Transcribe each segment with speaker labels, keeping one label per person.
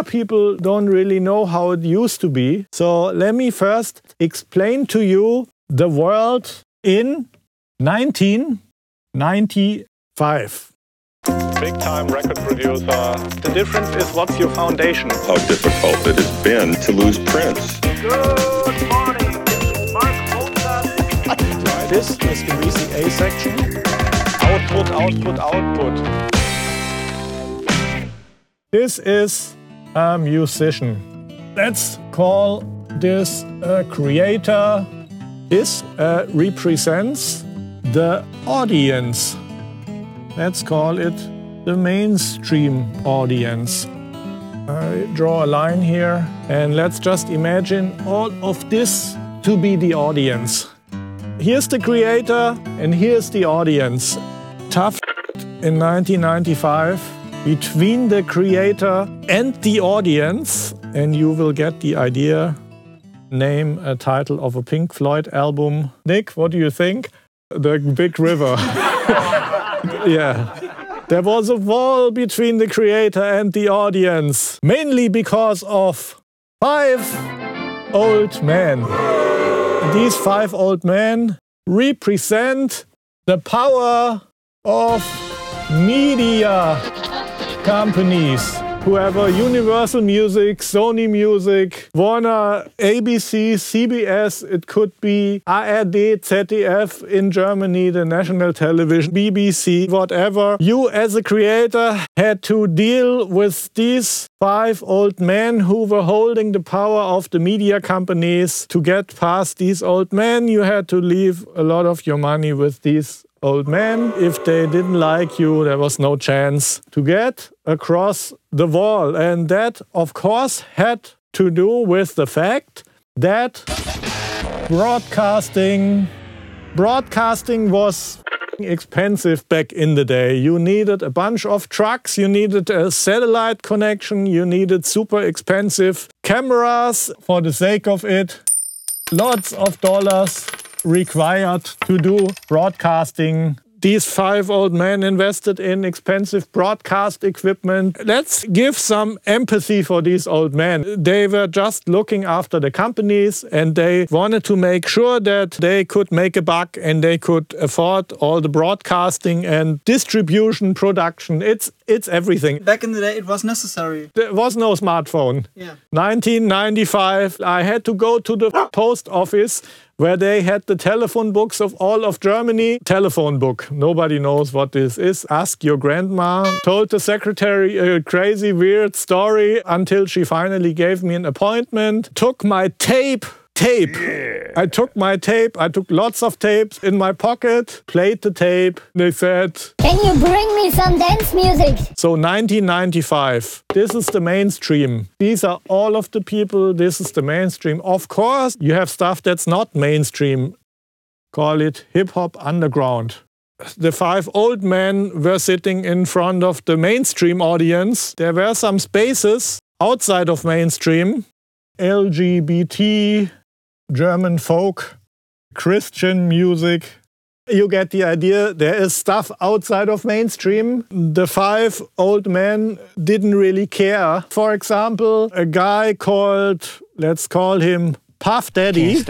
Speaker 1: younger people don't really know how it used to be. So let me first explain to you the world in 1995. Big time record producer. The difference is what's your foundation?
Speaker 2: How difficult it has been to lose Prince.
Speaker 1: Good morning. This is Mark Mozart. This is the VCA section. Output, output, output. This is a musician. Let's call this a creator. This uh, represents the audience. Let's call it the mainstream audience. I draw a line here and let's just imagine all of this to be the audience. Here's the creator and here's the audience. Tough in 1995 between the creator and the audience, and you will get the idea. Name a title of a Pink Floyd album. Nick, what do you think? The Big River. yeah. There was a wall between the creator and the audience, mainly because of five old men. These five old men represent the power of media companies. Whoever Universal Music, Sony Music, Warner, ABC, CBS, it could be ARD, ZDF in Germany, the national television, BBC, whatever. You, as a creator, had to deal with these five old men who were holding the power of the media companies. To get past these old men, you had to leave a lot of your money with these old men. If they didn't like you, there was no chance to get across the wall. And that, of course, had to do with the fact that broadcasting broadcasting was expensive back in the day. You needed a bunch of trucks, you needed a satellite connection, you needed super expensive cameras for the sake of it. Lots of dollars required to do broadcasting. These five old men invested in expensive broadcast equipment. Let's give some empathy for these old men. They were just looking after the companies and they wanted to make sure that they could make a buck and they could afford all the broadcasting and distribution production. It's it's everything.
Speaker 3: Back in the day, it was necessary.
Speaker 1: There was no smartphone.
Speaker 3: Yeah.
Speaker 1: 1995, I had to go to the post office where they had the telephone books of all of Germany. Telephone book. Nobody knows what this is. Ask your grandma. Told the secretary a crazy, weird story until she finally gave me an appointment. Took my tape tape. I took my tape, I took lots of tapes in my pocket, played the tape. They said,
Speaker 4: Can you bring me some dance music?
Speaker 1: So 1995, this is the mainstream. These are all of the people, this is the mainstream. Of course, you have stuff that's not mainstream. Call it hip hop underground. The five old men were sitting in front of the mainstream audience. There were some spaces outside of mainstream. LGBT, German folk, Christian music. You get the idea. There is stuff outside of mainstream. The five old men didn't really care. For example, a guy called, let's call him Puff Daddy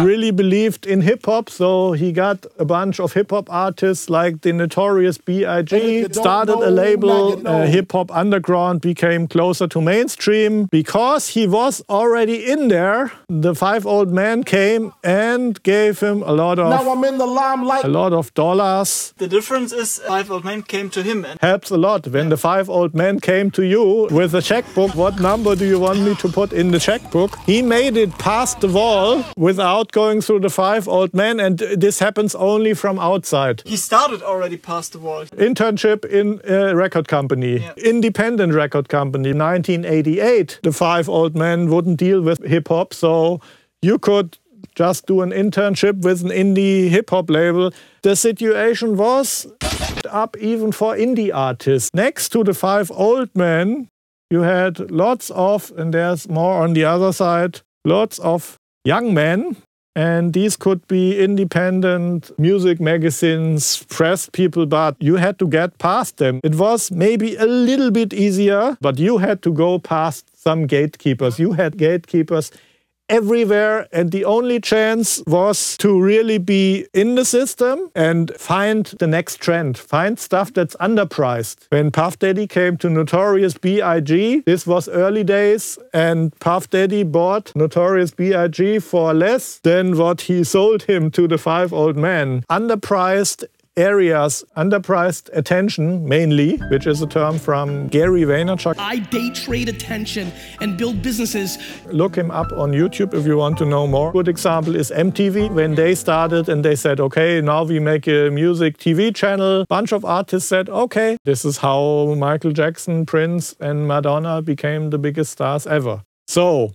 Speaker 1: really believed in hip hop, so he got a bunch of hip hop artists like the Notorious B.I.G. started a label. Uh, hip hop underground became closer to mainstream because he was already in there. The five old men came and gave him a lot of
Speaker 5: Now I'm in the limelight.
Speaker 1: a lot of dollars.
Speaker 3: The difference is five old men came to him and
Speaker 1: Helps a lot when the five old men came to you with a checkbook. What number do you want me to put in the checkbook? He made it past the wall without going through the five old men, and this happens only from outside.
Speaker 3: he started already past the wall.
Speaker 1: Internship in a record company,
Speaker 3: Yeah.
Speaker 1: independent record company. 1988, the five old men wouldn't deal with hip hop, so you could just do an internship with an indie hip hop label. The situation was up even for indie artists. Next to the five old men, you had lots of, and there's more on the other side, lots of young men And these could be independent music magazines, press people, but you had to get past them. It was maybe a little bit easier, but you had to go past some gatekeepers. You had gatekeepers everywhere. And the only chance was to really be in the system and find the next trend, find stuff that's underpriced. When Puff Daddy came to Notorious B.I.G., this was early days, and Puff Daddy bought Notorious B.I.G. for less than what he sold him to the five old men. Underpriced areas underpriced attention mainly, which is a term from Gary Vaynerchuk.
Speaker 5: I day trade attention and build businesses.
Speaker 1: Look him up on YouTube if you want to know more. Good example is MTV when they started and they said, okay, now we make a music TV channel. Bunch of artists said, okay, this is how Michael Jackson, Prince, and Madonna became the biggest stars ever. So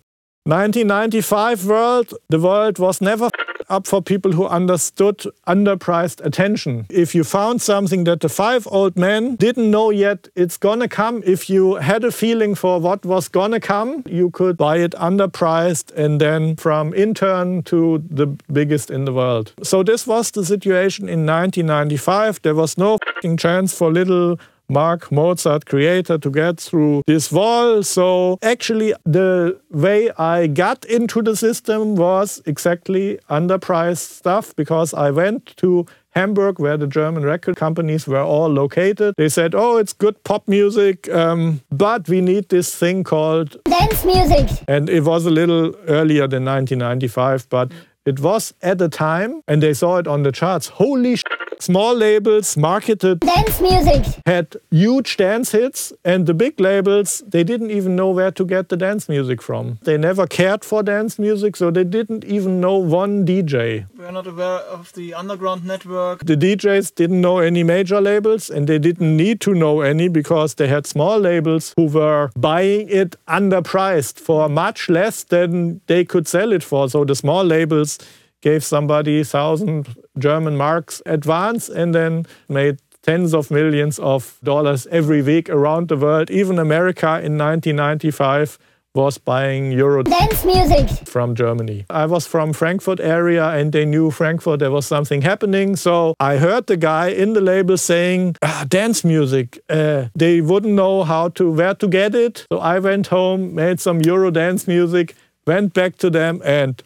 Speaker 1: 1995 world, the world was never up for people who understood underpriced attention. If you found something that the five old men didn't know yet it's gonna come, if you had a feeling for what was gonna come, you could buy it underpriced and then from intern to the biggest in the world. So this was the situation in 1995. There was no chance for little Mark Mozart creator to get through this wall. So actually, the way I got into the system was exactly underpriced stuff because I went to Hamburg, where the German record companies were all located. They said, Oh, it's good pop music, um, but we need this thing called
Speaker 4: dance music.
Speaker 1: And it was a little earlier than 1995, but it was at the time, and they saw it on the charts. Holy shit small labels marketed
Speaker 4: dance music,
Speaker 1: had huge dance hits, and the big labels, they didn't even know where to get the dance music from. They never cared for dance music, so they didn't even know one DJ.
Speaker 3: We are not aware of the underground network.
Speaker 1: The DJs didn't know any major labels, and they didn't need to know any because they had small labels who were buying it underpriced for much less than they could sell it for. So the small labels gave somebody thousand German marks advance and then made tens of millions of dollars every week around the world. Even America in 1995 was buying Euro
Speaker 4: dance music
Speaker 1: from Germany. I was from Frankfurt area and they knew Frankfurt there was something happening. So I heard the guy in the label saying ah, dance music. Uh, they wouldn't know how to where to get it. So I went home, made some Euro dance music, went back to them and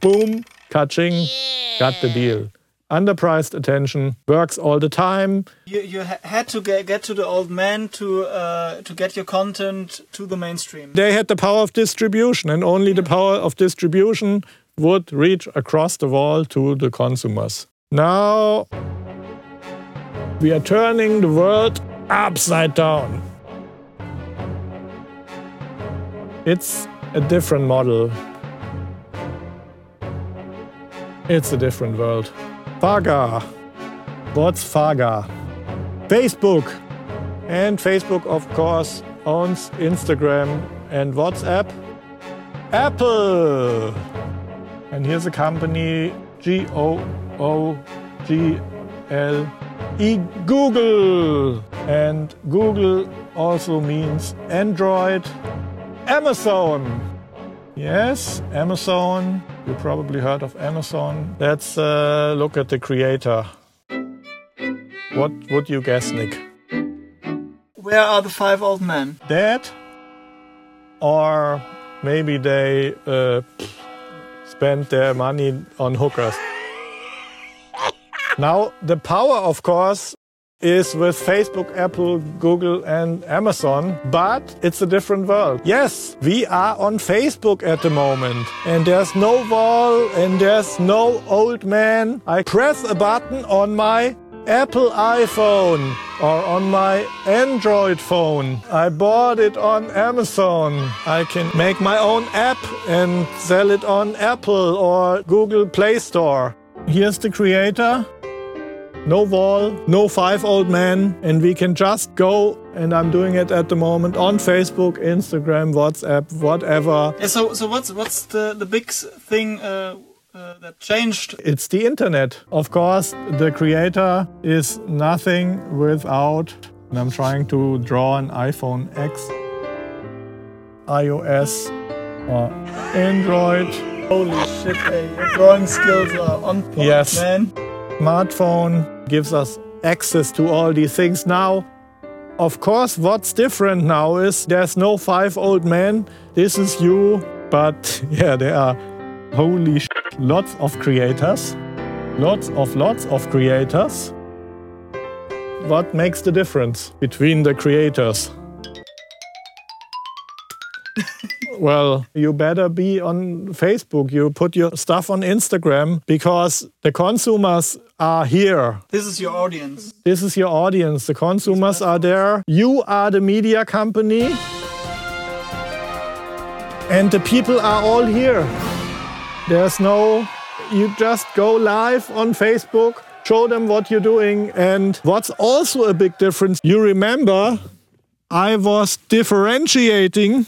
Speaker 1: boom, Kaching yeah. got the deal. Underpriced attention works all the time.
Speaker 3: You, you ha had to get, get to the old man to uh, to get your content to the mainstream.
Speaker 1: They had the power of distribution, and only the power of distribution would reach across the wall to the consumers. Now we are turning the world upside down. It's a different model it's a different world. Faga. What's Faga? Facebook. And Facebook, of course, owns Instagram and WhatsApp. Apple. And here's a company G O O G L E Google. And Google also means Android. Amazon. Yes, Amazon. You probably heard of Amazon. Let's uh, look at the creator. What would you guess, Nick?
Speaker 3: Where are the five old men?
Speaker 1: Dead? Or maybe they uh, spent their money on hookers. Now, the power, of course, is with Facebook, Apple, Google, and Amazon, but it's a different world. Yes, we are on Facebook at the moment, and there's no wall and there's no old man. I press a button on my Apple iPhone or on my Android phone. I bought it on Amazon. I can make my own app and sell it on Apple or Google Play Store. Here's the creator no wall, no five old men, and we can just go. And I'm doing it at the moment on Facebook, Instagram, WhatsApp, whatever.
Speaker 3: Yeah, so, so what's what's the the big thing? Uh, uh, that changed?
Speaker 1: It's the internet. Of course, the creator is nothing without, and I'm trying to draw an iPhone X, iOS, or Android
Speaker 3: Holy shit, hey, your drawing skills are on point,
Speaker 1: Yes.
Speaker 3: man.
Speaker 1: Smartphone gives us access to all these things now. Of course, what's different now is there's no five old men. This is you. But yeah, there are holy sh- lots of creators. Lots of lots of creators. What makes the difference between the creators? well, you better be on Facebook. You put your stuff on Instagram because the consumers are here.
Speaker 3: This is your audience.
Speaker 1: This is your audience. The consumers are there. You are the media company. And the people are all here. There's no, you just go live on Facebook, show them what you're doing. And what's also a big difference, you remember I was differentiating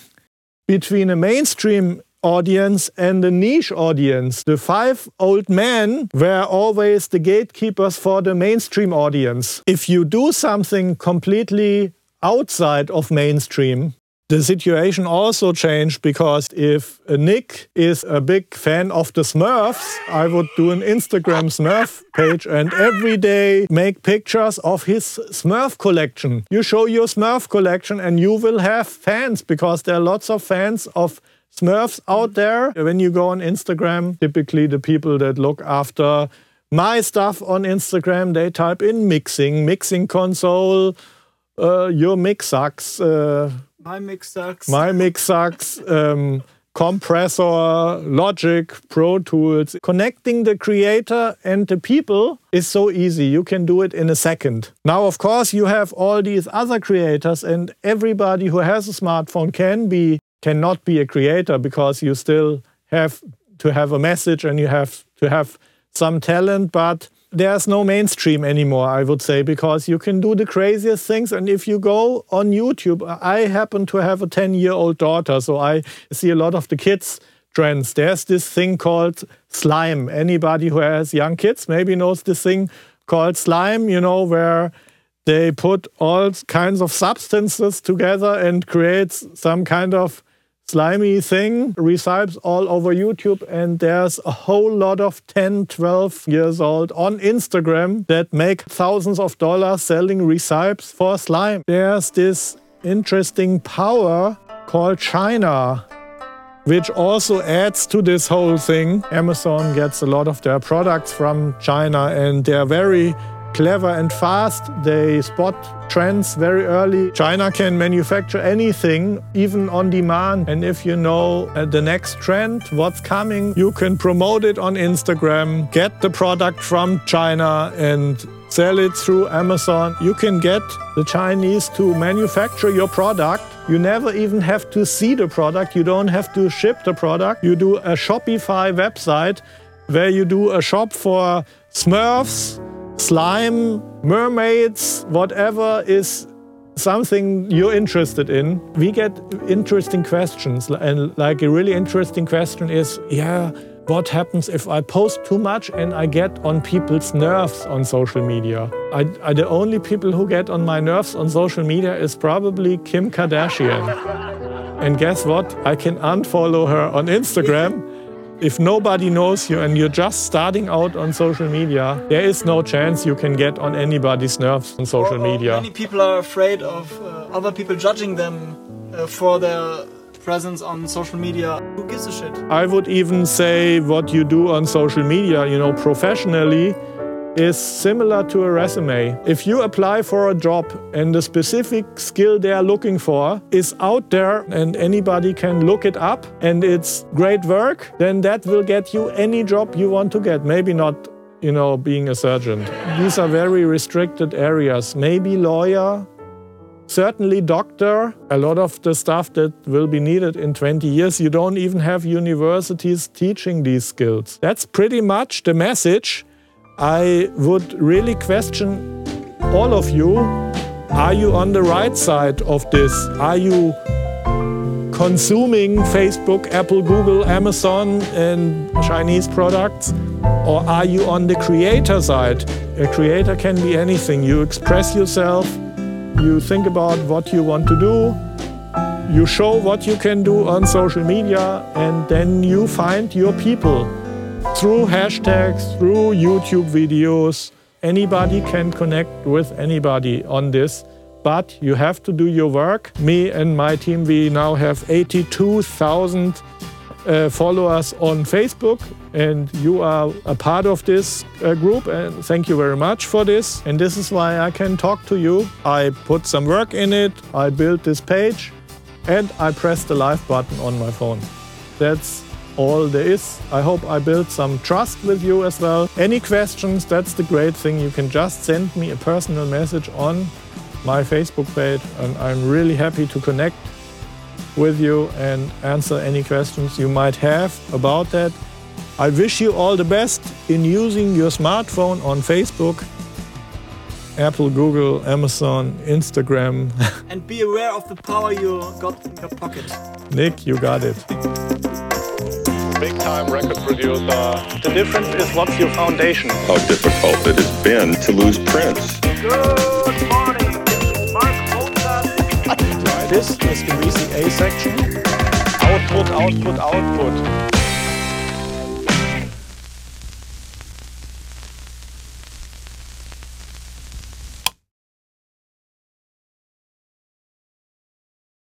Speaker 1: between a mainstream audience and a niche audience. The five old men were always the gatekeepers for the mainstream audience. If you do something completely outside of mainstream, the situation also changed because if Nick is a big fan of the Smurfs, I would do an Instagram Smurf page and every day make pictures of his Smurf collection. You show your Smurf collection and you will have fans because there are lots of fans of Smurfs out there. When you go on Instagram, typically the people that look after my stuff on Instagram, they type in mixing, mixing console, uh, your mix sucks. Uh,
Speaker 3: My mix sucks.
Speaker 1: my mix sucks. Um, compressor, Logic, Pro Tools. Connecting the creator and the people is so easy. You can do it in a second. Now, of course, you have all these other creators, and everybody who has a smartphone can be cannot be a creator because you still have to have a message and you have to have some talent, but there's no mainstream anymore, I would say, because you can do the craziest things. And if you go on YouTube, I happen to have a 10 year old daughter, so I see a lot of the kids' trends. There's this thing called slime. Anybody who has young kids maybe knows this thing called slime, you know, where they put all kinds of substances together and creates some kind of slimy thing, recipes all over YouTube, and there's a whole lot of 10, 12 years old on Instagram that make thousands of dollars selling recipes for slime. There's this interesting power called China. Which also adds to this whole thing. Amazon gets a lot of their products from China and they're very clever and fast. They spot trends very early. China can manufacture anything, even on demand. And if you know uh, the next trend, what's coming, you can promote it on Instagram, get the product from China, and sell it through Amazon. You can get the Chinese to manufacture your product. You never even have to see the product. You don't have to ship the product. You do a Shopify website where you do a shop for Smurfs, slime, mermaids, whatever is something you're interested in. We get interesting questions. And like a really interesting question is, yeah, what happens if I post too much and I get on people's nerves on social media? I, I, the only people who get on my nerves on social media is probably Kim Kardashian. And guess what? I can unfollow her on Instagram. If nobody knows you and you're just starting out on social media, there is no chance you can get on anybody's nerves on social
Speaker 3: Or- or
Speaker 1: media.
Speaker 3: Many people are afraid of uh, other people judging them uh, for their presence on social media. Who gives a shit?
Speaker 1: I would even say what you do on social media, you know, professionally, is similar to a resume. If you apply for a job and the specific skill they are looking for is out there and anybody can look it up and it's great work, then that will get you any job you want to get. Maybe not, you know, being a surgeon. These are very restricted areas. Maybe lawyer, certainly doctor a lot of the stuff that will be needed in 20 years you don't even have universities teaching these skills that's pretty much the message i would really question all of you. Are you on the right side of this? Are you consuming facebook apple google amazon and chinese products? Or are you on the creator side? A creator can be anything. You express yourself. You think about what you want to do. You show what you can do on social media, and then you find your people through hashtags, through YouTube videos. Anybody can connect with anybody on this, but you have to do your work. Me and my team, we now have 82,000 uh, followers on Facebook, and you are a part of this uh, group. And thank you very much for this. And this is why I can talk to you. I put some work in it, I built this page, and I press the live button on my phone. That's all there is. I hope I built some trust with you as well. Any questions, that's the great thing. You can just send me a personal message on my Facebook page, and I'm really happy to connect with you and answer any questions you might have about that. I wish you all the best in using your smartphone on Facebook, Apple, Google, Amazon, Instagram.
Speaker 3: And be aware of the power you got in your pocket.
Speaker 1: Nick, you got it.
Speaker 2: Big time record producer.
Speaker 1: The difference is what's your foundation?
Speaker 2: How difficult it has been to lose Prince.
Speaker 3: Good morning. Mark Mozart.
Speaker 1: This is the VCA section. Output, output, output.